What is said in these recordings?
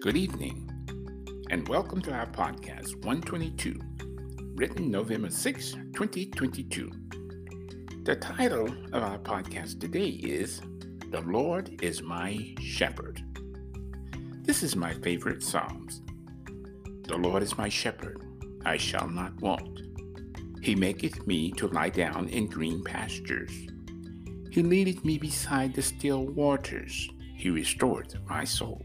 Good evening, and welcome to our podcast 122, written November 6, 2022. The title of our podcast today is The Lord is My Shepherd. This is my favorite Psalms. The Lord is my shepherd, I shall not want. He maketh me to lie down in green pastures. He leadeth me beside the still waters. He restoreth my soul.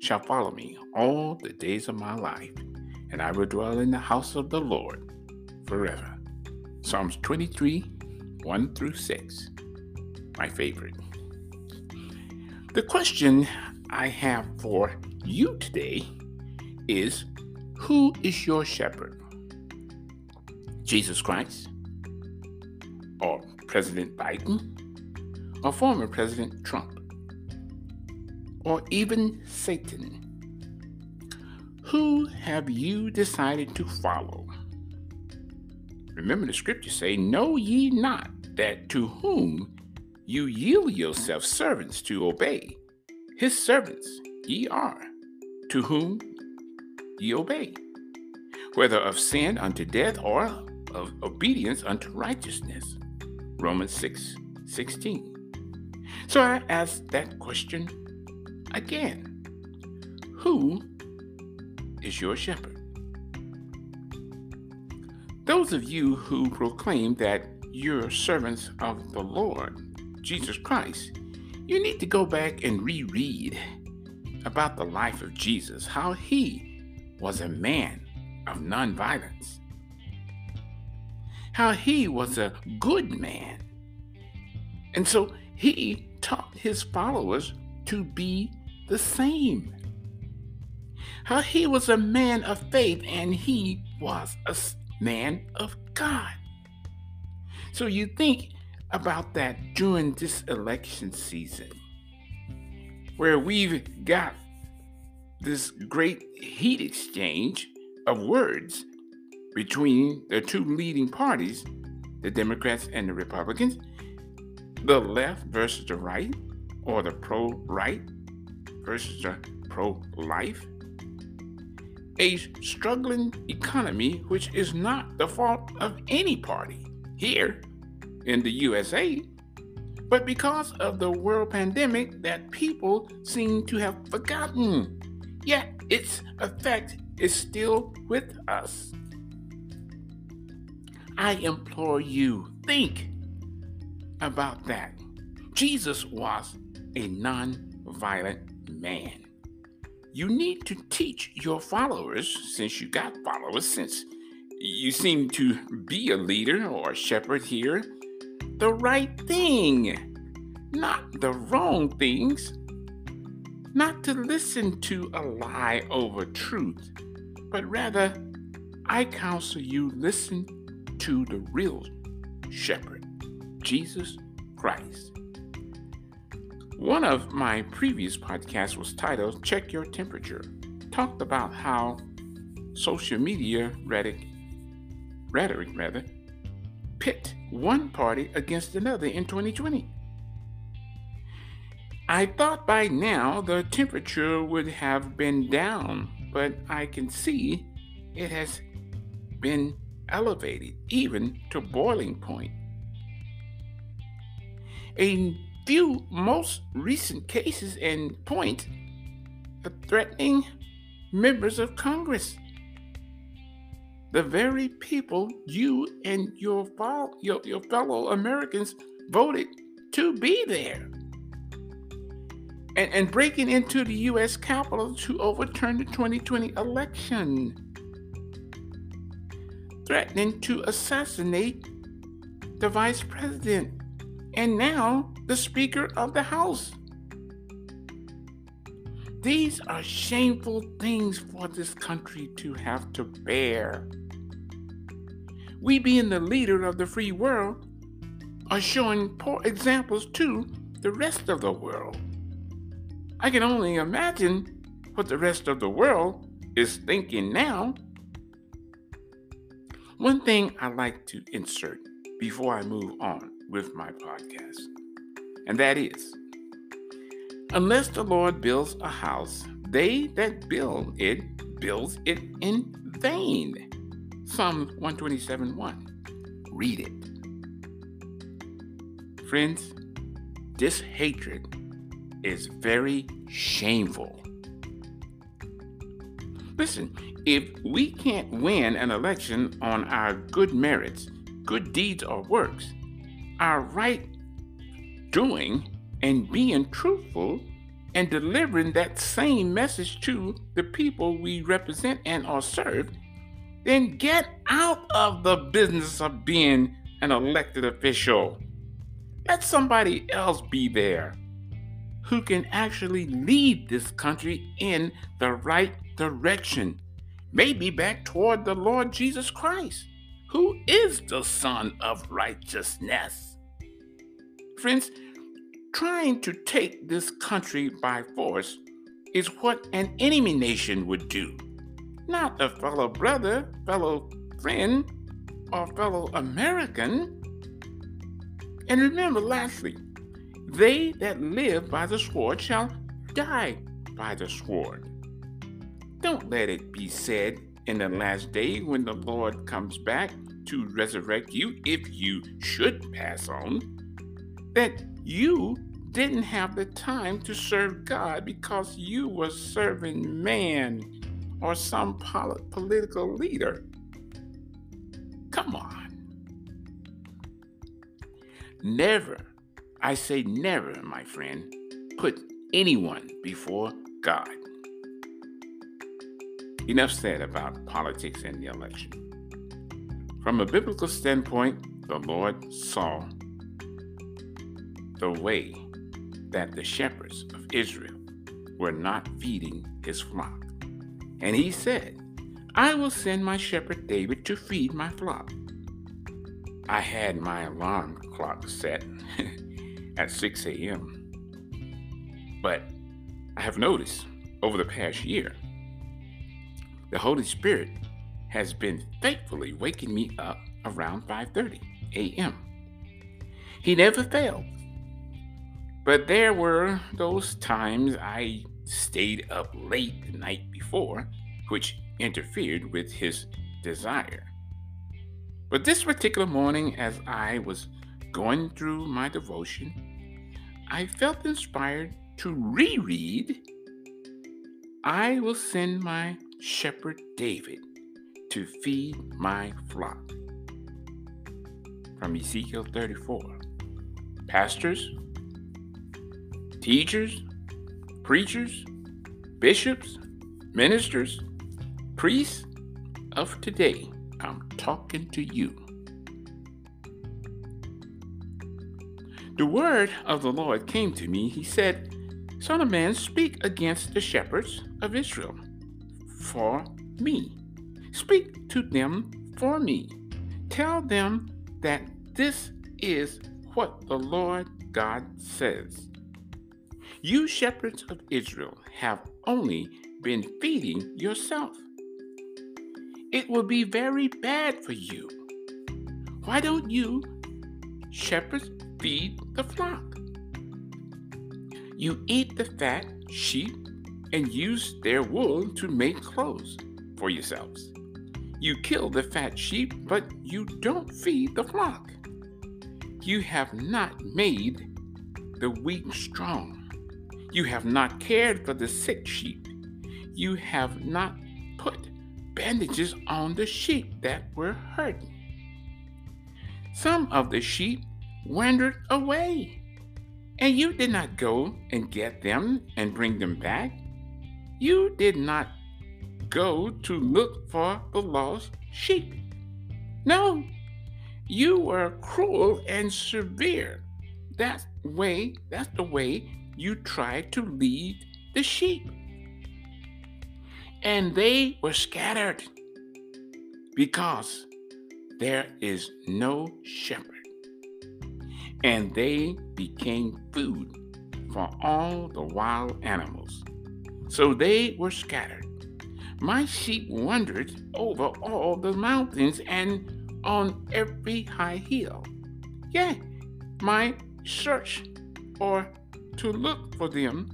shall follow me all the days of my life, and I will dwell in the house of the Lord forever. Psalms 23 1 through 6. My favorite. The question I have for you today is Who is your shepherd? Jesus Christ? Or President Biden? Or former President Trump? Or even Satan. Who have you decided to follow? Remember the scriptures say, Know ye not that to whom you yield yourselves servants to obey, his servants ye are, to whom ye obey, whether of sin unto death or of obedience unto righteousness. Romans 6 16. So I ask that question Again, who is your shepherd? Those of you who proclaim that you're servants of the Lord, Jesus Christ, you need to go back and reread about the life of Jesus, how he was a man of nonviolence, how he was a good man. And so he taught his followers to be the same. How he was a man of faith and he was a man of God. So you think about that during this election season, where we've got this great heat exchange of words between the two leading parties, the Democrats and the Republicans, the left versus the right, or the pro right versus a pro life? A struggling economy, which is not the fault of any party here in the USA, but because of the world pandemic that people seem to have forgotten. Yet its effect is still with us. I implore you, think about that. Jesus was a non violent man. You need to teach your followers, since you got followers, since you seem to be a leader or a shepherd here, the right thing, not the wrong things. Not to listen to a lie over truth, but rather, I counsel you listen to the real shepherd, Jesus Christ. One of my previous podcasts was titled Check Your Temperature. Talked about how social media rhetoric, rhetoric rather, pit one party against another in 2020. I thought by now the temperature would have been down, but I can see it has been elevated even to boiling point. A few most recent cases and point of threatening members of Congress. The very people you and your, your, your fellow Americans voted to be there. And, and breaking into the U.S. Capitol to overturn the 2020 election. Threatening to assassinate the vice president and now the Speaker of the House. These are shameful things for this country to have to bear. We, being the leader of the free world, are showing poor examples to the rest of the world. I can only imagine what the rest of the world is thinking now. One thing I like to insert before I move on with my podcast, and that is unless the Lord builds a house, they that build it builds it in vain. Psalm 127 1. Read it. Friends, this hatred is very shameful. Listen, if we can't win an election on our good merits, good deeds, or works, our right doing and being truthful and delivering that same message to the people we represent and are served, then get out of the business of being an elected official. Let somebody else be there who can actually lead this country in the right direction, maybe back toward the Lord Jesus Christ, who is the Son of righteousness. Friends, trying to take this country by force is what an enemy nation would do, not a fellow brother, fellow friend, or fellow American. And remember, lastly, they that live by the sword shall die by the sword. Don't let it be said in the last day when the Lord comes back to resurrect you, if you should pass on, that you didn't have the time to serve God because you were serving man or some pol- political leader. Come on. Never I say never, my friend, put anyone before God. Enough said about politics and the election. From a biblical standpoint, the Lord saw the way that the shepherds of Israel were not feeding his flock. And he said, I will send my shepherd David to feed my flock. I had my alarm clock set at 6 a.m. But I have noticed over the past year, the Holy Spirit has been faithfully waking me up around 5:30 a.m. He never failed. But there were those times I stayed up late the night before, which interfered with his desire. But this particular morning, as I was going through my devotion, I felt inspired to reread I will send my shepherd David to feed my flock. From Ezekiel 34. Pastors, teachers, preachers, bishops, ministers, priests of today, I'm talking to you. The word of the Lord came to me. He said, Son of man, speak against the shepherds of Israel for me. Speak to them for me. Tell them that this is what the Lord God says. You shepherds of Israel have only been feeding yourself. It will be very bad for you. Why don't you, shepherds feed the flock. You eat the fat sheep and use their wool to make clothes for yourselves. You kill the fat sheep, but you don't feed the flock. You have not made the weak strong. You have not cared for the sick sheep. You have not put bandages on the sheep that were hurting. Some of the sheep wandered away. And you did not go and get them and bring them back. You did not go to look for the lost sheep. No, you were cruel and severe. That's way, that's the way you tried to lead the sheep and they were scattered because there is no shepherd. And they became food for all the wild animals. So they were scattered. My sheep wandered over all the mountains and on every high hill. Yeah, my search or to look for them,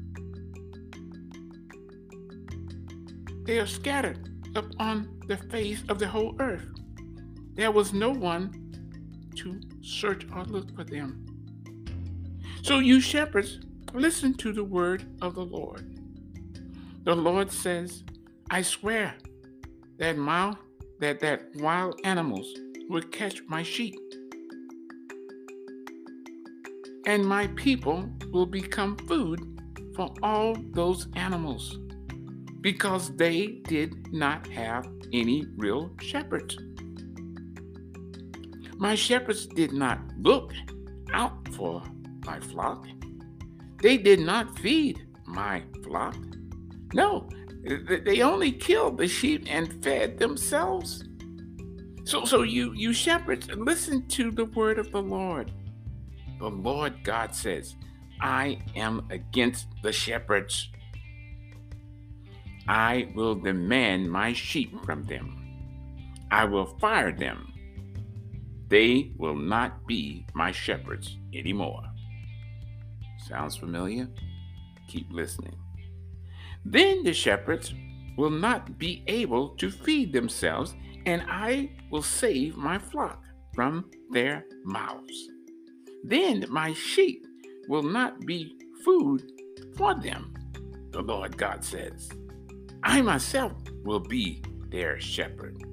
they are scattered upon the face of the whole earth. There was no one to search or look for them. So, you shepherds, listen to the word of the Lord. The Lord says, I swear that my, that, that wild animals will catch my sheep. And my people will become food for all those animals because they did not have any real shepherds. My shepherds did not look out for my flock. They did not feed my flock. No, they only killed the sheep and fed themselves. So, so you, you shepherds, listen to the word of the Lord. The Lord God says, I am against the shepherds. I will demand my sheep from them. I will fire them. They will not be my shepherds anymore. Sounds familiar? Keep listening. Then the shepherds will not be able to feed themselves, and I will save my flock from their mouths. Then my sheep will not be food for them, the Lord God says. I myself will be their shepherd.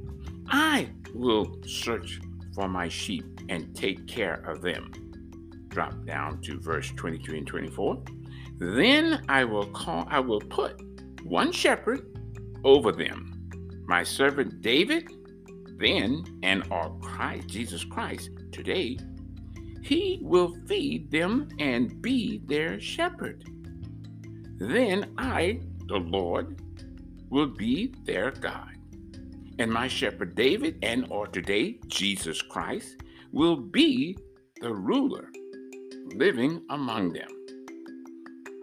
I will search for my sheep and take care of them. Drop down to verse 23 and 24. Then I will call, I will put one shepherd over them, my servant David, then and our Christ, Jesus Christ, today, he will feed them and be their shepherd. Then I, the Lord, will be their God. And my shepherd David, and or today, Jesus Christ, will be the ruler living among them.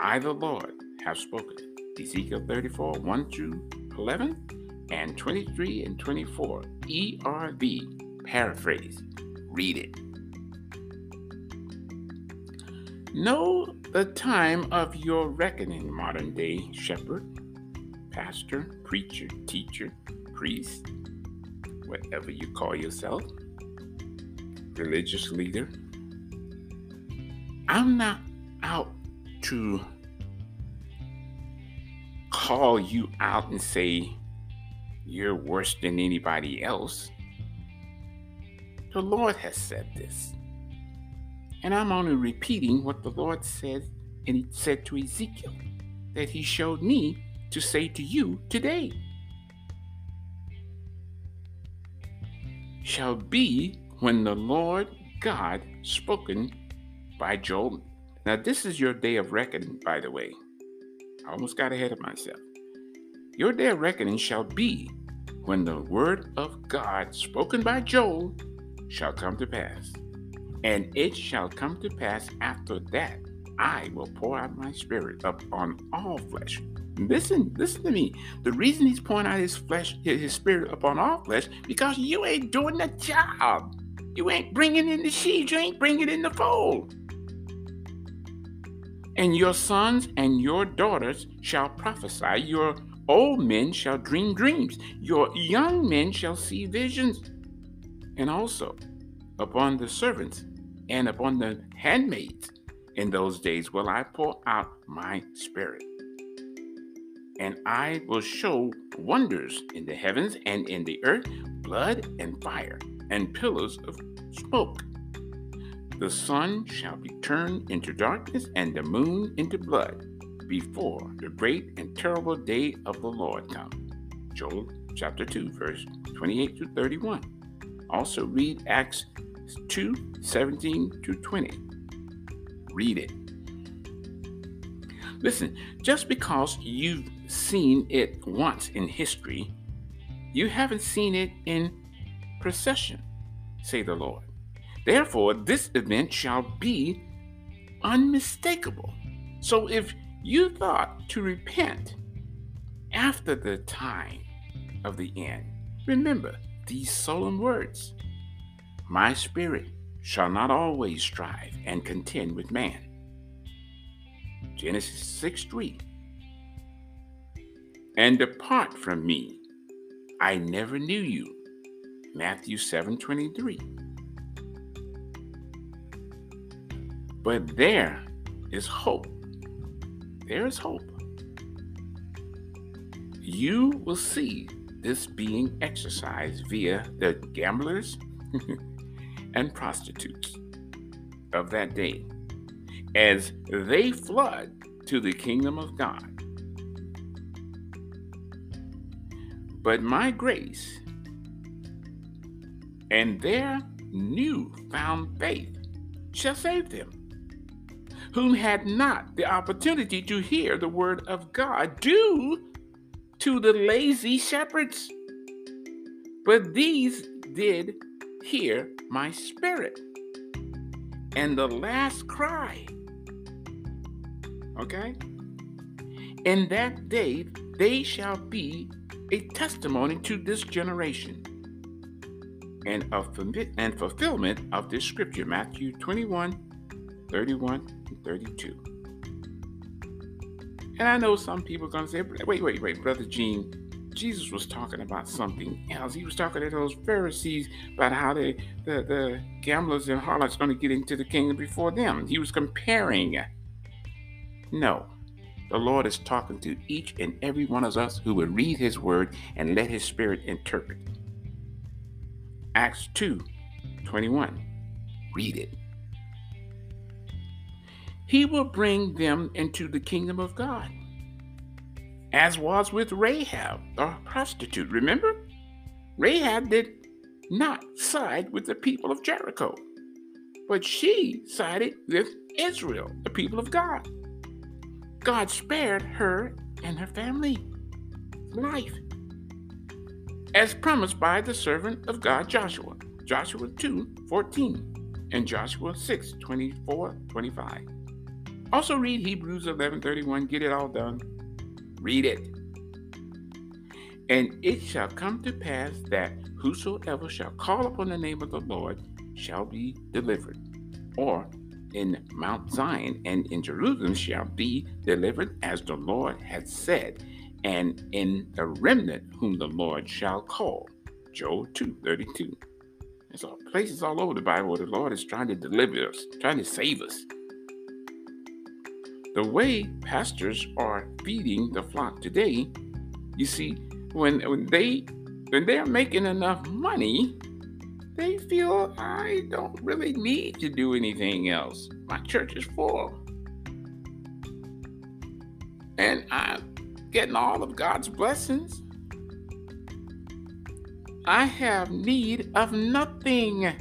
I, the Lord, have spoken. Ezekiel 34, 1 through 11, and 23 and 24. ERV, paraphrase. Read it. Know the time of your reckoning, modern day shepherd, pastor, preacher, teacher, priest, whatever you call yourself, religious leader. I'm not out to call you out and say you're worse than anybody else. The Lord has said this. And I'm only repeating what the Lord said and he said to Ezekiel that he showed me to say to you today. Shall be when the Lord God spoken by Joel. Now, this is your day of reckoning, by the way. I almost got ahead of myself. Your day of reckoning shall be when the word of God spoken by Joel shall come to pass. And it shall come to pass after that I will pour out my spirit upon all flesh. Listen, listen to me. The reason he's pouring out his flesh, his spirit upon all flesh, because you ain't doing the job. You ain't bringing in the sheep. You ain't bringing in the fold. And your sons and your daughters shall prophesy. Your old men shall dream dreams. Your young men shall see visions. And also upon the servants and upon the handmaids in those days will I pour out my spirit. And I will show wonders in the heavens and in the earth, blood and fire, and pillars of smoke. The sun shall be turned into darkness and the moon into blood before the great and terrible day of the Lord come. Joel chapter 2, verse 28 to 31. Also read Acts 2 17 to 20. Read it. Listen, just because you've seen it once in history, you haven't seen it in procession, say the Lord. Therefore, this event shall be unmistakable. So if you thought to repent after the time of the end, remember these solemn words My spirit shall not always strive and contend with man. Genesis 6 3. And depart from me, I never knew you. Matthew 7 23. But there is hope. There is hope. You will see this being exercised via the gamblers and prostitutes of that day as they flood to the kingdom of God. But my grace and their new found faith shall save them, whom had not the opportunity to hear the word of God due to the lazy shepherds. But these did hear my spirit. And the last cry Okay? In that day, they shall be a testimony to this generation and of and fulfillment of this scripture, Matthew 21, 31, and 32. And I know some people are going to say, wait, wait, wait, Brother Gene, Jesus was talking about something else. He was talking to those Pharisees about how they, the, the gamblers and harlots are going to get into the kingdom before them. He was comparing no. The Lord is talking to each and every one of us who would read His word and let His Spirit interpret. Acts 2 21. Read it. He will bring them into the kingdom of God, as was with Rahab, the prostitute. Remember? Rahab did not side with the people of Jericho, but she sided with Israel, the people of God. God spared her and her family life, as promised by the servant of God Joshua, Joshua 2 14, and Joshua 6 24 25. Also, read Hebrews 11 31, get it all done. Read it. And it shall come to pass that whosoever shall call upon the name of the Lord shall be delivered. Or in Mount Zion and in Jerusalem shall be delivered as the Lord hath said, and in the remnant whom the Lord shall call. Joel 2 32. There's all places all over the Bible where the Lord is trying to deliver us, trying to save us. The way pastors are feeding the flock today, you see, when, when they when they're making enough money, they feel I don't really need to do anything else. My church is full. And I'm getting all of God's blessings. I have need of nothing.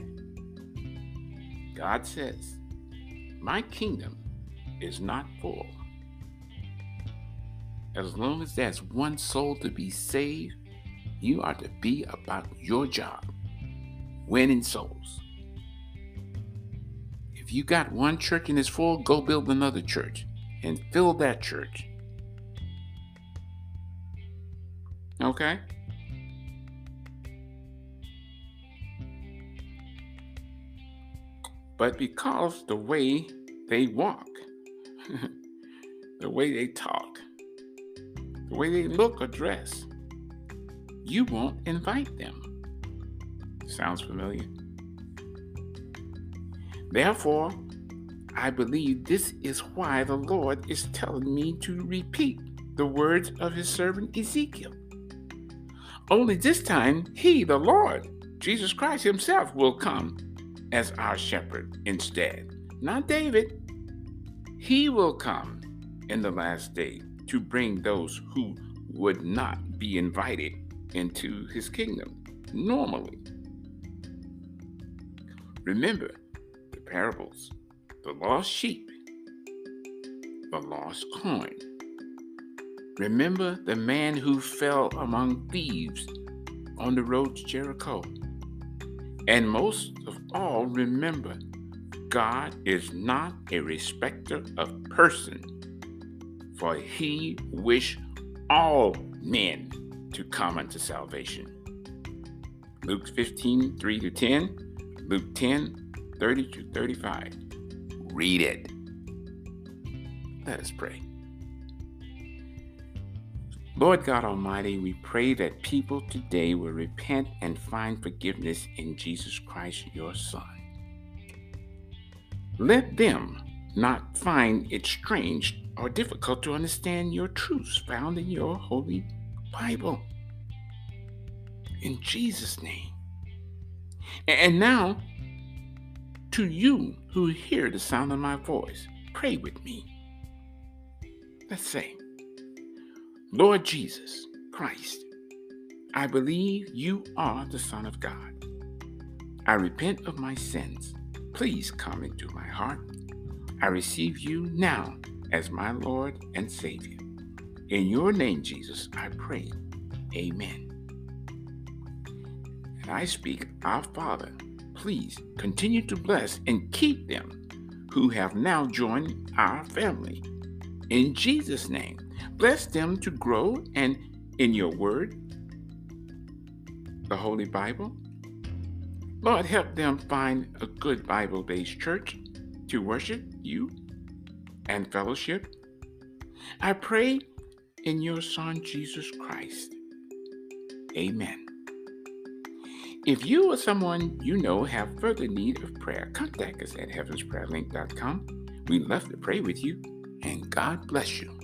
God says, My kingdom is not full. As long as there's one soul to be saved, you are to be about your job winning souls. If you got one church and it's full, go build another church and fill that church. Okay? But because the way they walk, the way they talk, the way they look or dress, you won't invite them. Sounds familiar? Therefore, I believe this is why the Lord is telling me to repeat the words of his servant Ezekiel. Only this time, he, the Lord, Jesus Christ himself, will come as our shepherd instead. Not David. He will come in the last day to bring those who would not be invited into his kingdom normally. Remember the parables, the lost sheep, the lost coin. Remember the man who fell among thieves on the road to Jericho. And most of all, remember God is not a respecter of person, for he wish all men to come unto salvation. Luke 15, 3 to 10, Luke 10, 30 to 35. Read it. Let us pray. Lord God Almighty, we pray that people today will repent and find forgiveness in Jesus Christ, your Son. Let them not find it strange or difficult to understand your truths found in your holy Bible. In Jesus' name. And now, to you who hear the sound of my voice, pray with me. Let's say, Lord Jesus Christ, I believe you are the Son of God. I repent of my sins. Please come into my heart. I receive you now as my Lord and Savior. In your name, Jesus, I pray. Amen. And I speak, Our Father, please continue to bless and keep them who have now joined our family. In Jesus' name, Bless them to grow and in your word, the Holy Bible. Lord, help them find a good Bible based church to worship you and fellowship. I pray in your Son, Jesus Christ. Amen. If you or someone you know have further need of prayer, contact us at heavensprayerlink.com. We'd love to pray with you, and God bless you.